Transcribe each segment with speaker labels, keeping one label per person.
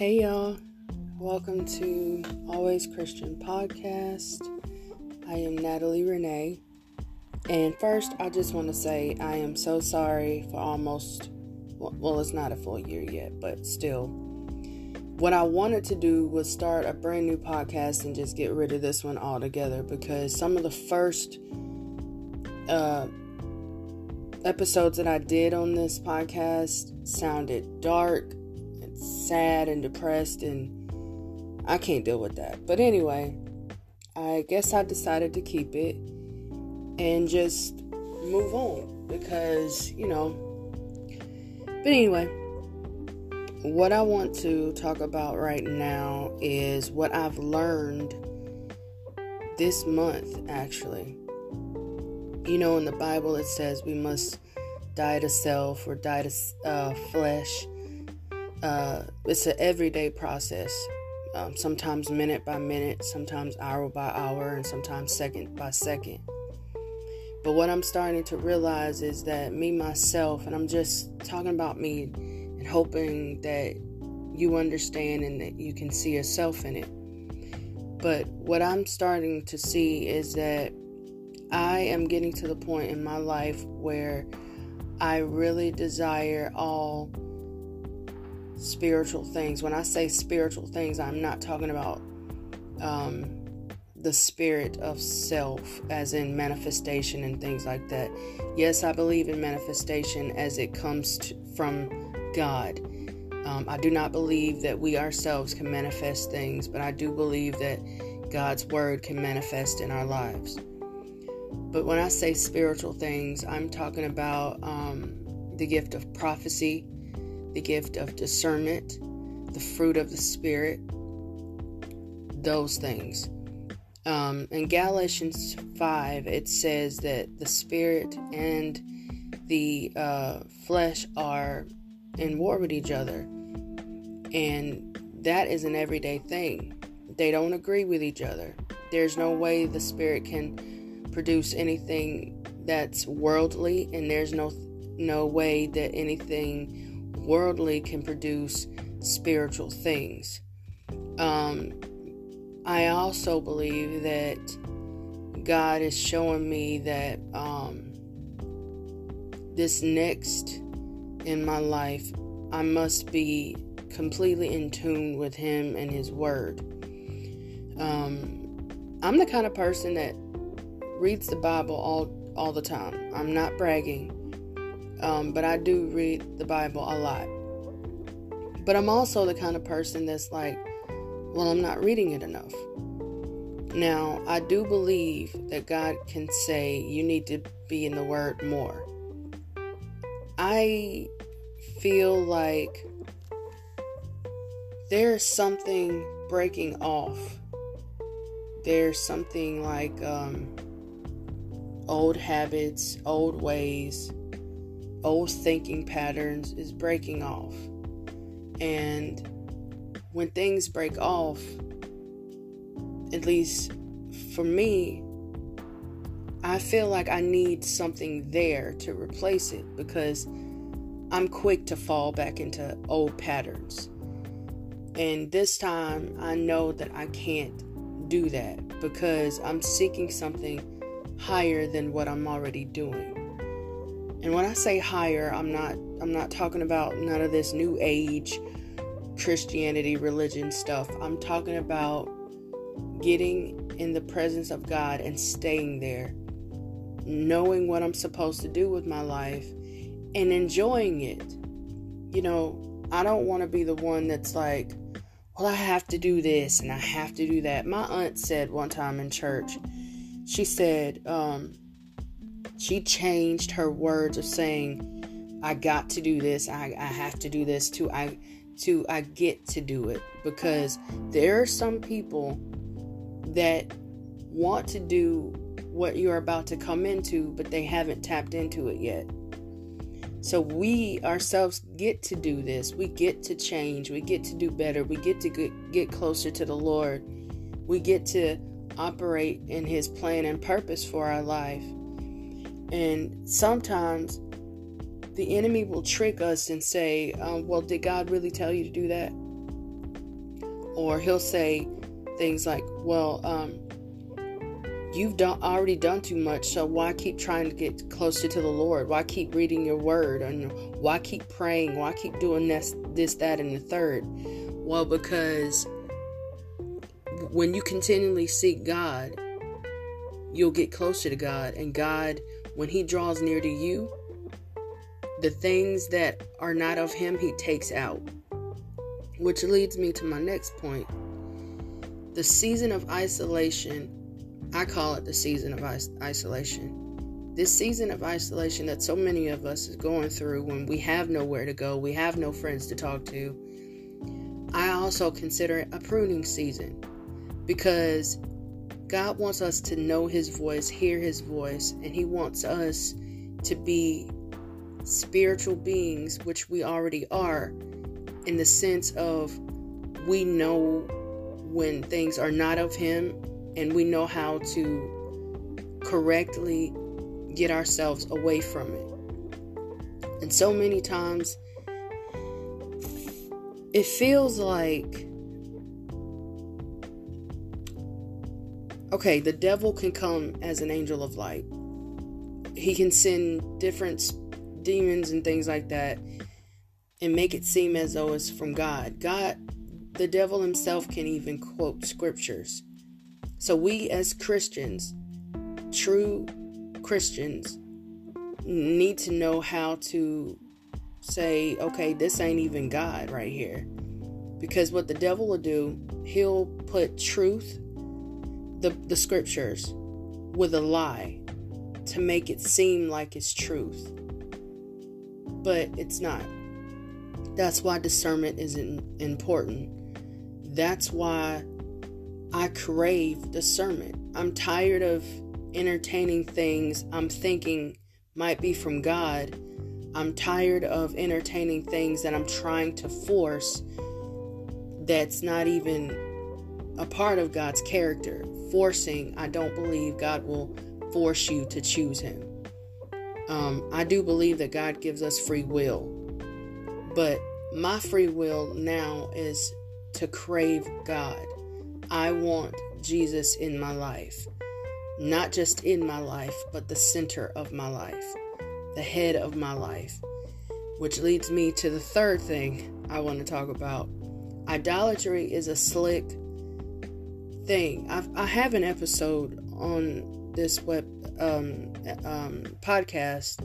Speaker 1: Hey y'all, welcome to Always Christian Podcast. I am Natalie Renee, and first I just want to say I am so sorry for almost well, it's not a full year yet, but still. What I wanted to do was start a brand new podcast and just get rid of this one altogether because some of the first uh, episodes that I did on this podcast sounded dark sad and depressed, and I can't deal with that. But anyway, I guess I decided to keep it and just move on because, you know. But anyway, what I want to talk about right now is what I've learned this month, actually you know, in the Bible it says we must die to self or die to uh, flesh. Uh, it's an everyday process. Um, sometimes minute by minute, sometimes hour by hour, and sometimes second by second. But what I'm starting to realize is that me, myself, and I'm just talking about me and hoping that you understand and that you can see yourself in it. But what I'm starting to see is that I am getting to the point in my life where I really desire all spiritual things. When I say spiritual things, I'm not talking about um, the spirit of self, as in manifestation and things like that. Yes, I believe in manifestation as it comes to, from God. Um, I do not believe that we ourselves can manifest things, but I do believe that God's word can manifest in our lives. But when I say spiritual things, I'm talking about um, the gift of prophecy, the gift of discernment, the fruit of the Spirit, those things. Um, in Galatians 5, it says that the Spirit and the uh, flesh are in war with each other. And that is an everyday thing. They don't agree with each other. There's no way the Spirit can produce anything that's worldly, and there's no no way that anything worldly can produce spiritual things. Um, I also believe that God is showing me that um, this next in my life, I must be completely in tune with Him and His Word. Um, I'm the kind of person that reads the Bible all all the time. I'm not bragging, um, but I do read the Bible a lot. But I'm also the kind of person that's like, well, I'm not reading it enough. Now, I do believe that God can say you need to be in the Word more. I feel like there's something breaking off. There's something like um, old habits, old ways, old thinking patterns is breaking off. And when things break off, at least for me, I feel like I need something there to replace it because I'm quick to fall back into old patterns. And this time I know that I can't do that because I'm seeking something higher than what I'm already doing. And when I say higher, I'm not I'm not talking about none of this new age Christianity religion stuff. I'm talking about getting in the presence of God and staying there, knowing what I'm supposed to do with my life and enjoying it. You know, I don't want to be the one that's like, well, I have to do this and I have to do that. My aunt said one time in church, she said um, she changed her words of saying, I got to do this, I, I have to do this to I to I get to do it because there are some people that want to do what you're about to come into, but they haven't tapped into it yet. So we ourselves get to do this. We get to change. We get to do better. We get to get, get closer to the Lord. We get to operate in His plan and purpose for our life. And sometimes the enemy will trick us and say, um, Well, did God really tell you to do that? Or he'll say things like, well, um, you've done already done too much so why keep trying to get closer to the lord? Why keep reading your word? And why keep praying? Why keep doing this this that and the third? Well because when you continually seek god you'll get closer to god and god when he draws near to you the things that are not of him he takes out which leads me to my next point the season of isolation I call it the season of isolation. This season of isolation that so many of us is going through when we have nowhere to go, we have no friends to talk to. I also consider it a pruning season because God wants us to know His voice, hear His voice, and He wants us to be spiritual beings, which we already are, in the sense of we know when things are not of Him and we know how to correctly get ourselves away from it. And so many times it feels like okay, the devil can come as an angel of light. He can send different demons and things like that and make it seem as though it's from God. God, the devil himself can even quote scriptures so, we as Christians, true Christians, need to know how to say, okay, this ain't even God right here. Because what the devil will do, he'll put truth, the, the scriptures, with a lie to make it seem like it's truth. But it's not. That's why discernment is important. That's why I crave discernment. I'm tired of entertaining things I'm thinking might be from God. I'm tired of entertaining things that I'm trying to force that's not even a part of God's character. Forcing, I don't believe God will force you to choose Him. Um, I do believe that God gives us free will, but my free will now is to crave God. I want Jesus in my life. Not just in my life, but the center of my life, the head of my life. Which leads me to the third thing I want to talk about. Idolatry is a slick thing. I've, I have an episode on this web um, um, podcast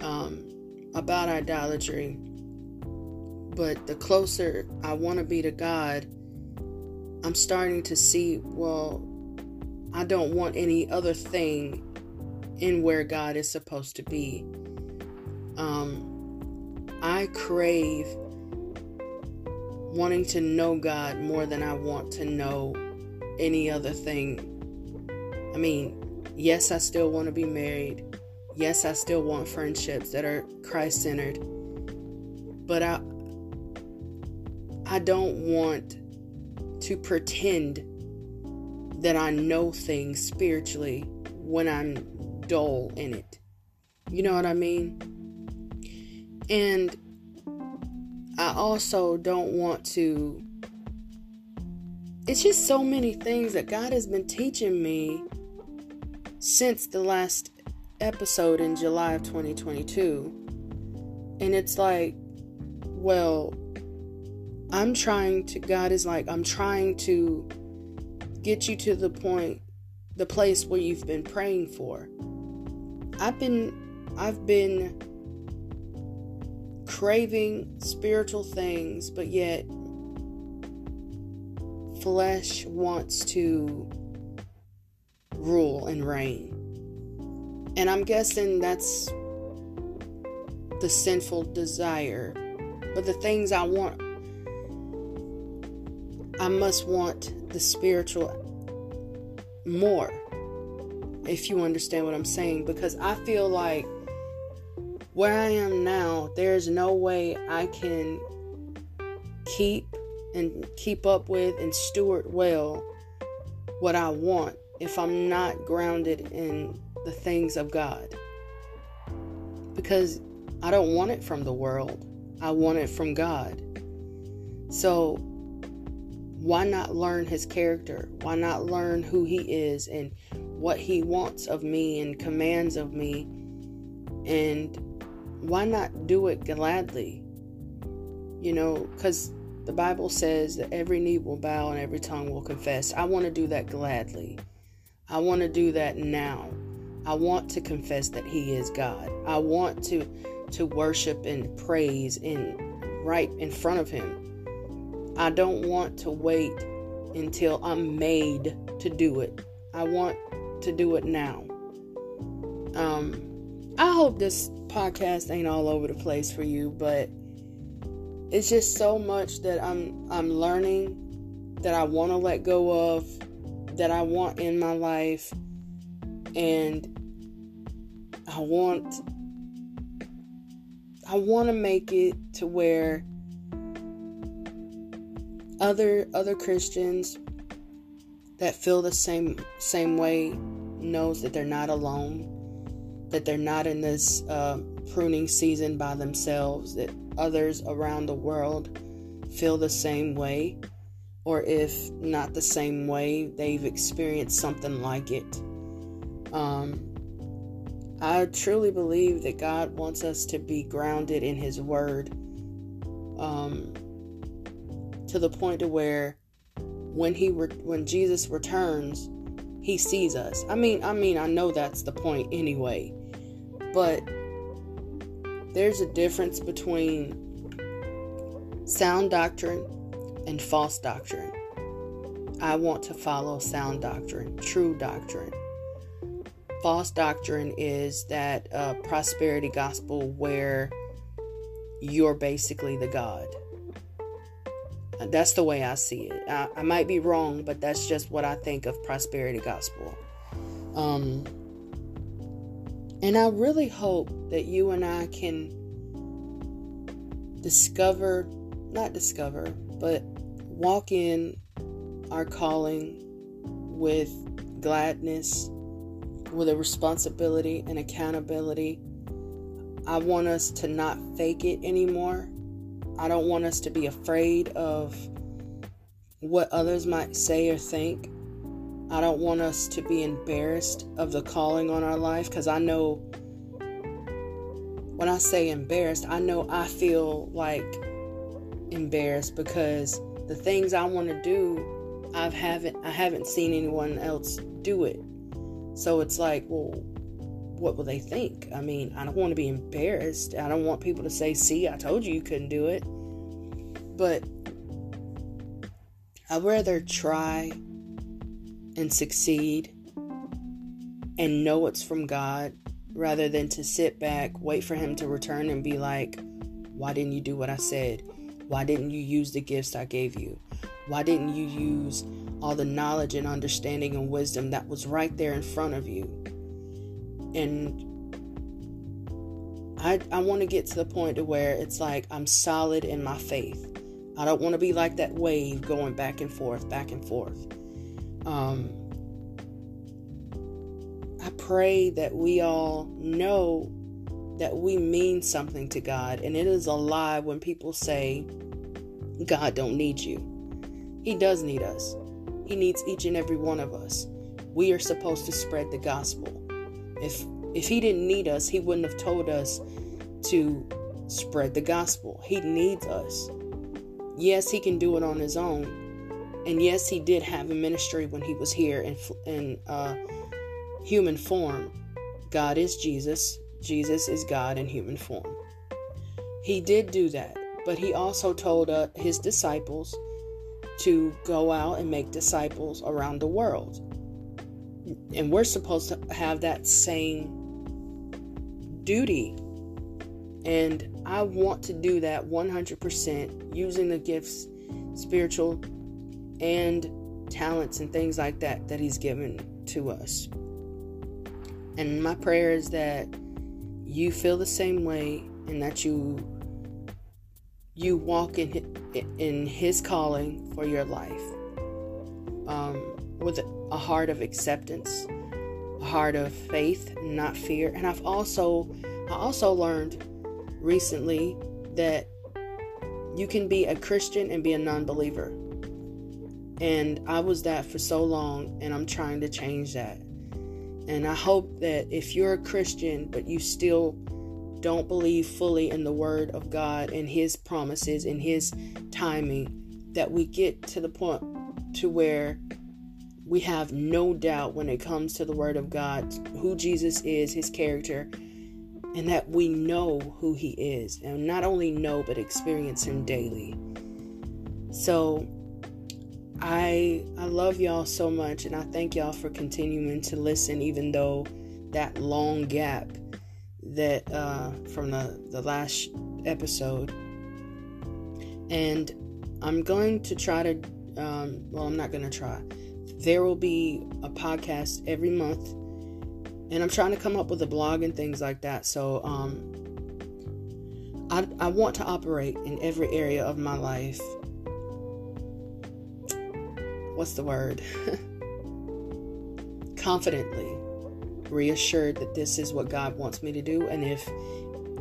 Speaker 1: um, about idolatry, but the closer I want to be to God, I'm starting to see, well, I don't want any other thing in where God is supposed to be. Um, I crave wanting to know God more than I want to know any other thing. I mean, yes, I still want to be married. Yes, I still want friendships that are Christ centered. But I I don't want to pretend that I know things spiritually when I'm dull in it. You know what I mean? And I also don't want to. It's just so many things that God has been teaching me since the last episode in July of 2022. And it's like, well, I'm trying to, God is like, I'm trying to get you to the point, the place where you've been praying for. I've been, I've been craving spiritual things, but yet flesh wants to rule and reign. And I'm guessing that's the sinful desire. But the things I want I must want the spiritual more, if you understand what I'm saying, because I feel like where I am now, there's no way I can keep and keep up with and steward well what I want if I'm not grounded in the things of God. Because I don't want it from the world, I want it from God. So why not learn his character? Why not learn who he is and what he wants of me and commands of me? And why not do it gladly? You know, because the Bible says that every knee will bow and every tongue will confess. I want to do that gladly. I want to do that now. I want to confess that he is God. I want to to worship and praise and right in front of him. I don't want to wait until I'm made to do it. I want to do it now. Um I hope this podcast ain't all over the place for you, but it's just so much that I'm I'm learning that I want to let go of, that I want in my life, and I want I want to make it to where other other Christians that feel the same same way knows that they're not alone, that they're not in this uh, pruning season by themselves, that others around the world feel the same way, or if not the same way, they've experienced something like it. Um, I truly believe that God wants us to be grounded in His Word um, to the point to where when He re- when Jesus returns, He sees us. I mean, I mean, I know that's the point anyway, but there's a difference between sound doctrine and false doctrine. I want to follow sound doctrine, true doctrine. False doctrine is that uh, prosperity gospel where you're basically the God. That's the way I see it. I, I, might be wrong, but that's just what I think of prosperity gospel. Um, and I really hope that you and I can discover, not discover, but walk in our calling with gladness, with a responsibility and accountability. I want us to not fake it anymore. I don't want us to be afraid of what others might say or think. I don't want us to be embarrassed of the calling on our life because I know when I say embarrassed, I know I feel like embarrassed because the things I want to do, I've haven't I haven't seen anyone else do it. So it's like, well, what will they think? I mean, I don't want to be embarrassed. I don't want people to say, "See, I told you you couldn't do it." But I'd rather try and succeed and know it's from God rather than to sit back, wait for Him to return and be like, Why didn't you do what I said? Why didn't you use the gifts I gave you? Why didn't you use all the knowledge and understanding and wisdom that was right there in front of you? And I, I want to get to the point to where it's like I'm solid in my faith. I don't want to be like that wave going back and forth, back and forth. Um, I pray that we all know that we mean something to God, and it is a lie when people say, God don't need you. He does need us. He needs each and every one of us. We are supposed to spread the gospel. If if he didn't need us, he wouldn't have told us to spread the gospel. He needs us. Yes, he can do it on his own, and yes, he did have a ministry when he was here in, in uh, human form. God is Jesus, Jesus is God in human form. He did do that, but he also told uh, his disciples to go out and make disciples around the world. And we're supposed to have that same duty. And I want to do that 100% using the gifts, spiritual, and talents and things like that that He's given to us. And my prayer is that you feel the same way and that you you walk in in His calling for your life um, with a heart of acceptance, a heart of faith, not fear. And I've also I also learned recently that you can be a Christian and be a non-believer And I was that for so long, and I'm trying to change that. And I hope that if you're a Christian, but you still don't believe fully in the Word of God and His promises and His timing, that we get to the point to where we have no doubt when it comes to the Word of God, who Jesus is, His character, and that we know who He is. And not only know, but experience Him daily. So, I I love y'all so much and I thank y'all for continuing to listen even though that long gap that uh, from the, the last episode. And I'm going to try to um, well I'm not gonna try. There will be a podcast every month and I'm trying to come up with a blog and things like that. So um I, I want to operate in every area of my life what's the word? Confidently reassured that this is what God wants me to do. And if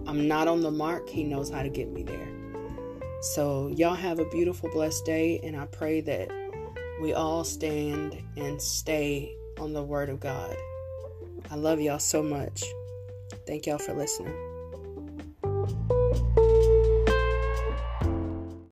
Speaker 1: I'm not on the mark, He knows how to get me there. So, y'all have a beautiful, blessed day. And I pray that we all stand and stay on the Word of God. I love y'all so much. Thank y'all for listening.